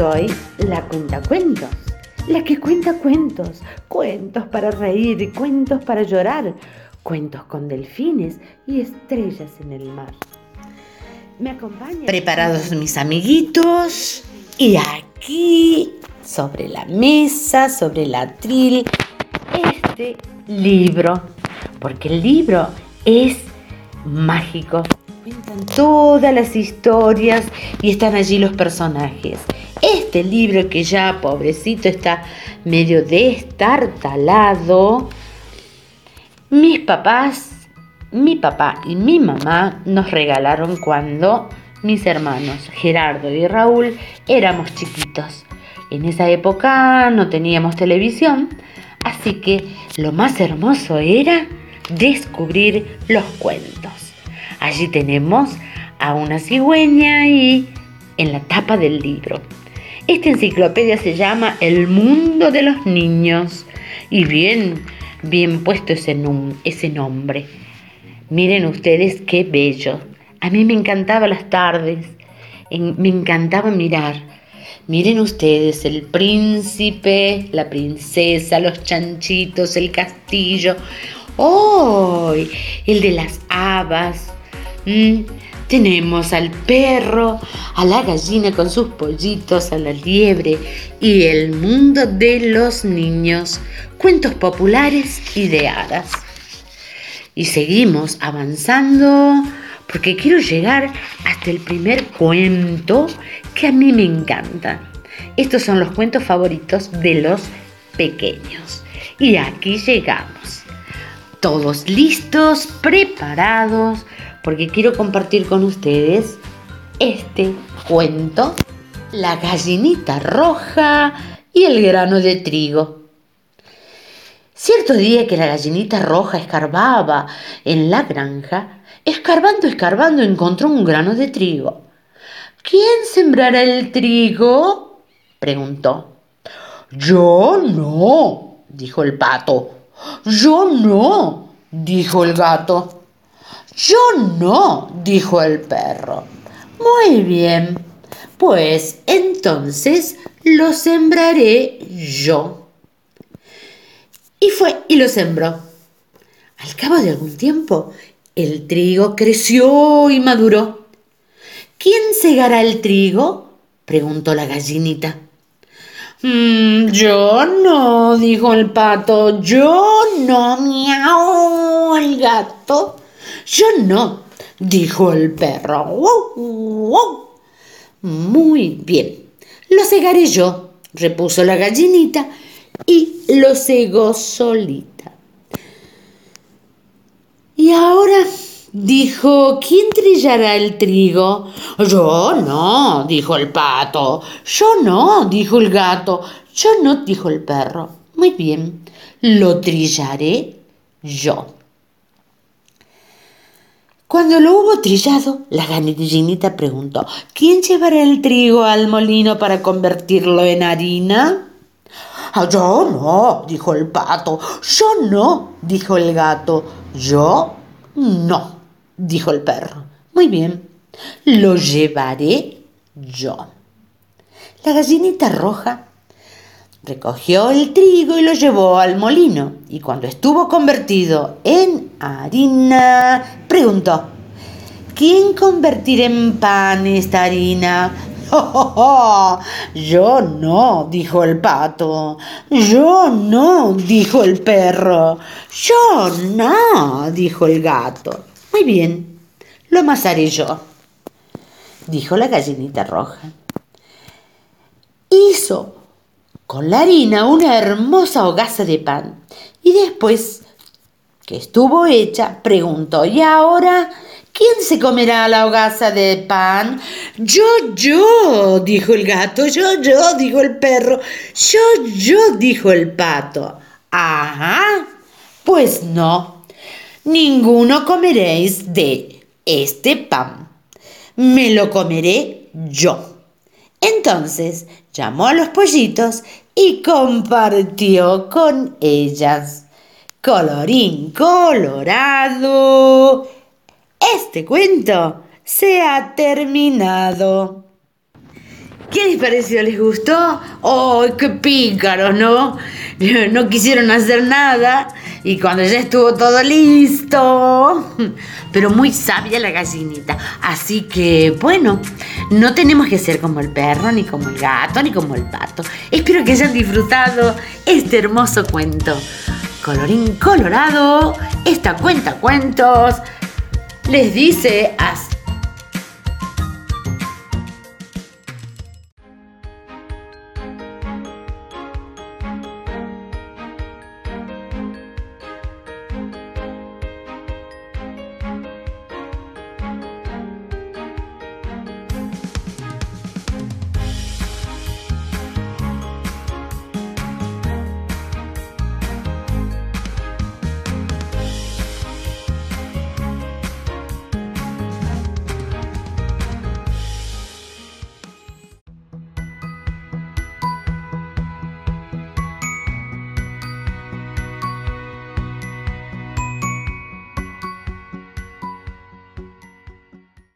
soy la cuenta cuentos, la que cuenta cuentos, cuentos para reír, cuentos para llorar, cuentos con delfines y estrellas en el mar. ¿Me acompañan? Preparados mis amiguitos y aquí sobre la mesa, sobre el atril, este libro, porque el libro es mágico. Cuentan todas las historias y están allí los personajes. Este libro que ya, pobrecito, está medio destartalado. Mis papás, mi papá y mi mamá nos regalaron cuando mis hermanos Gerardo y Raúl éramos chiquitos. En esa época no teníamos televisión, así que lo más hermoso era descubrir los cuentos. Allí tenemos a una cigüeña y en la tapa del libro. Esta enciclopedia se llama El mundo de los niños y bien, bien puesto ese, nombre. Miren ustedes qué bello. A mí me encantaba las tardes, me encantaba mirar. Miren ustedes el príncipe, la princesa, los chanchitos, el castillo. ¡Oh! El de las habas. Mm, tenemos al perro, a la gallina con sus pollitos, a la liebre y el mundo de los niños, cuentos populares y de hadas. Y seguimos avanzando porque quiero llegar hasta el primer cuento que a mí me encanta. Estos son los cuentos favoritos de los pequeños. Y aquí llegamos. Todos listos, preparados porque quiero compartir con ustedes este cuento, La gallinita roja y el grano de trigo. Cierto día que la gallinita roja escarbaba en la granja, escarbando, escarbando encontró un grano de trigo. ¿Quién sembrará el trigo? preguntó. Yo no, dijo el pato. Yo no, dijo el gato. Yo no, dijo el perro. Muy bien, pues entonces lo sembraré yo. Y fue y lo sembró. Al cabo de algún tiempo, el trigo creció y maduró. ¿Quién segará el trigo? preguntó la gallinita. Mm, yo no, dijo el pato. Yo no, miau, el gato. Yo no, dijo el perro. Muy bien, lo cegaré yo, repuso la gallinita y lo cegó solita. Y ahora, dijo, ¿quién trillará el trigo? Yo no, dijo el pato. Yo no, dijo el gato. Yo no, dijo el perro. Muy bien, lo trillaré yo. Cuando lo hubo trillado, la gallinita preguntó, ¿quién llevará el trigo al molino para convertirlo en harina? Ah, yo no, dijo el pato. Yo no, dijo el gato. Yo no, dijo el perro. Muy bien, lo llevaré yo. La gallinita roja Recogió el trigo y lo llevó al molino y cuando estuvo convertido en harina, preguntó, ¿quién convertirá en pan esta harina? Yo no, dijo el pato. Yo no, dijo el perro. Yo no, dijo el gato. Muy bien, lo amasaré yo, dijo la gallinita roja. Hizo con la harina una hermosa hogaza de pan. Y después que estuvo hecha, preguntó, ¿y ahora quién se comerá la hogaza de pan? Yo, yo, dijo el gato, yo, yo, dijo el perro, yo, yo, dijo el pato. Ajá, pues no, ninguno comeréis de este pan, me lo comeré yo. Entonces llamó a los pollitos y compartió con ellas. Colorín colorado. Este cuento se ha terminado. ¿Qué les pareció? ¿Les gustó? ¡Ay, qué pícaros, ¿no? No quisieron hacer nada y cuando ya estuvo todo listo. Pero muy sabia la gallinita. Así que, bueno, no tenemos que ser como el perro, ni como el gato, ni como el pato. Espero que hayan disfrutado este hermoso cuento. Colorín colorado, esta cuenta cuentos les dice hasta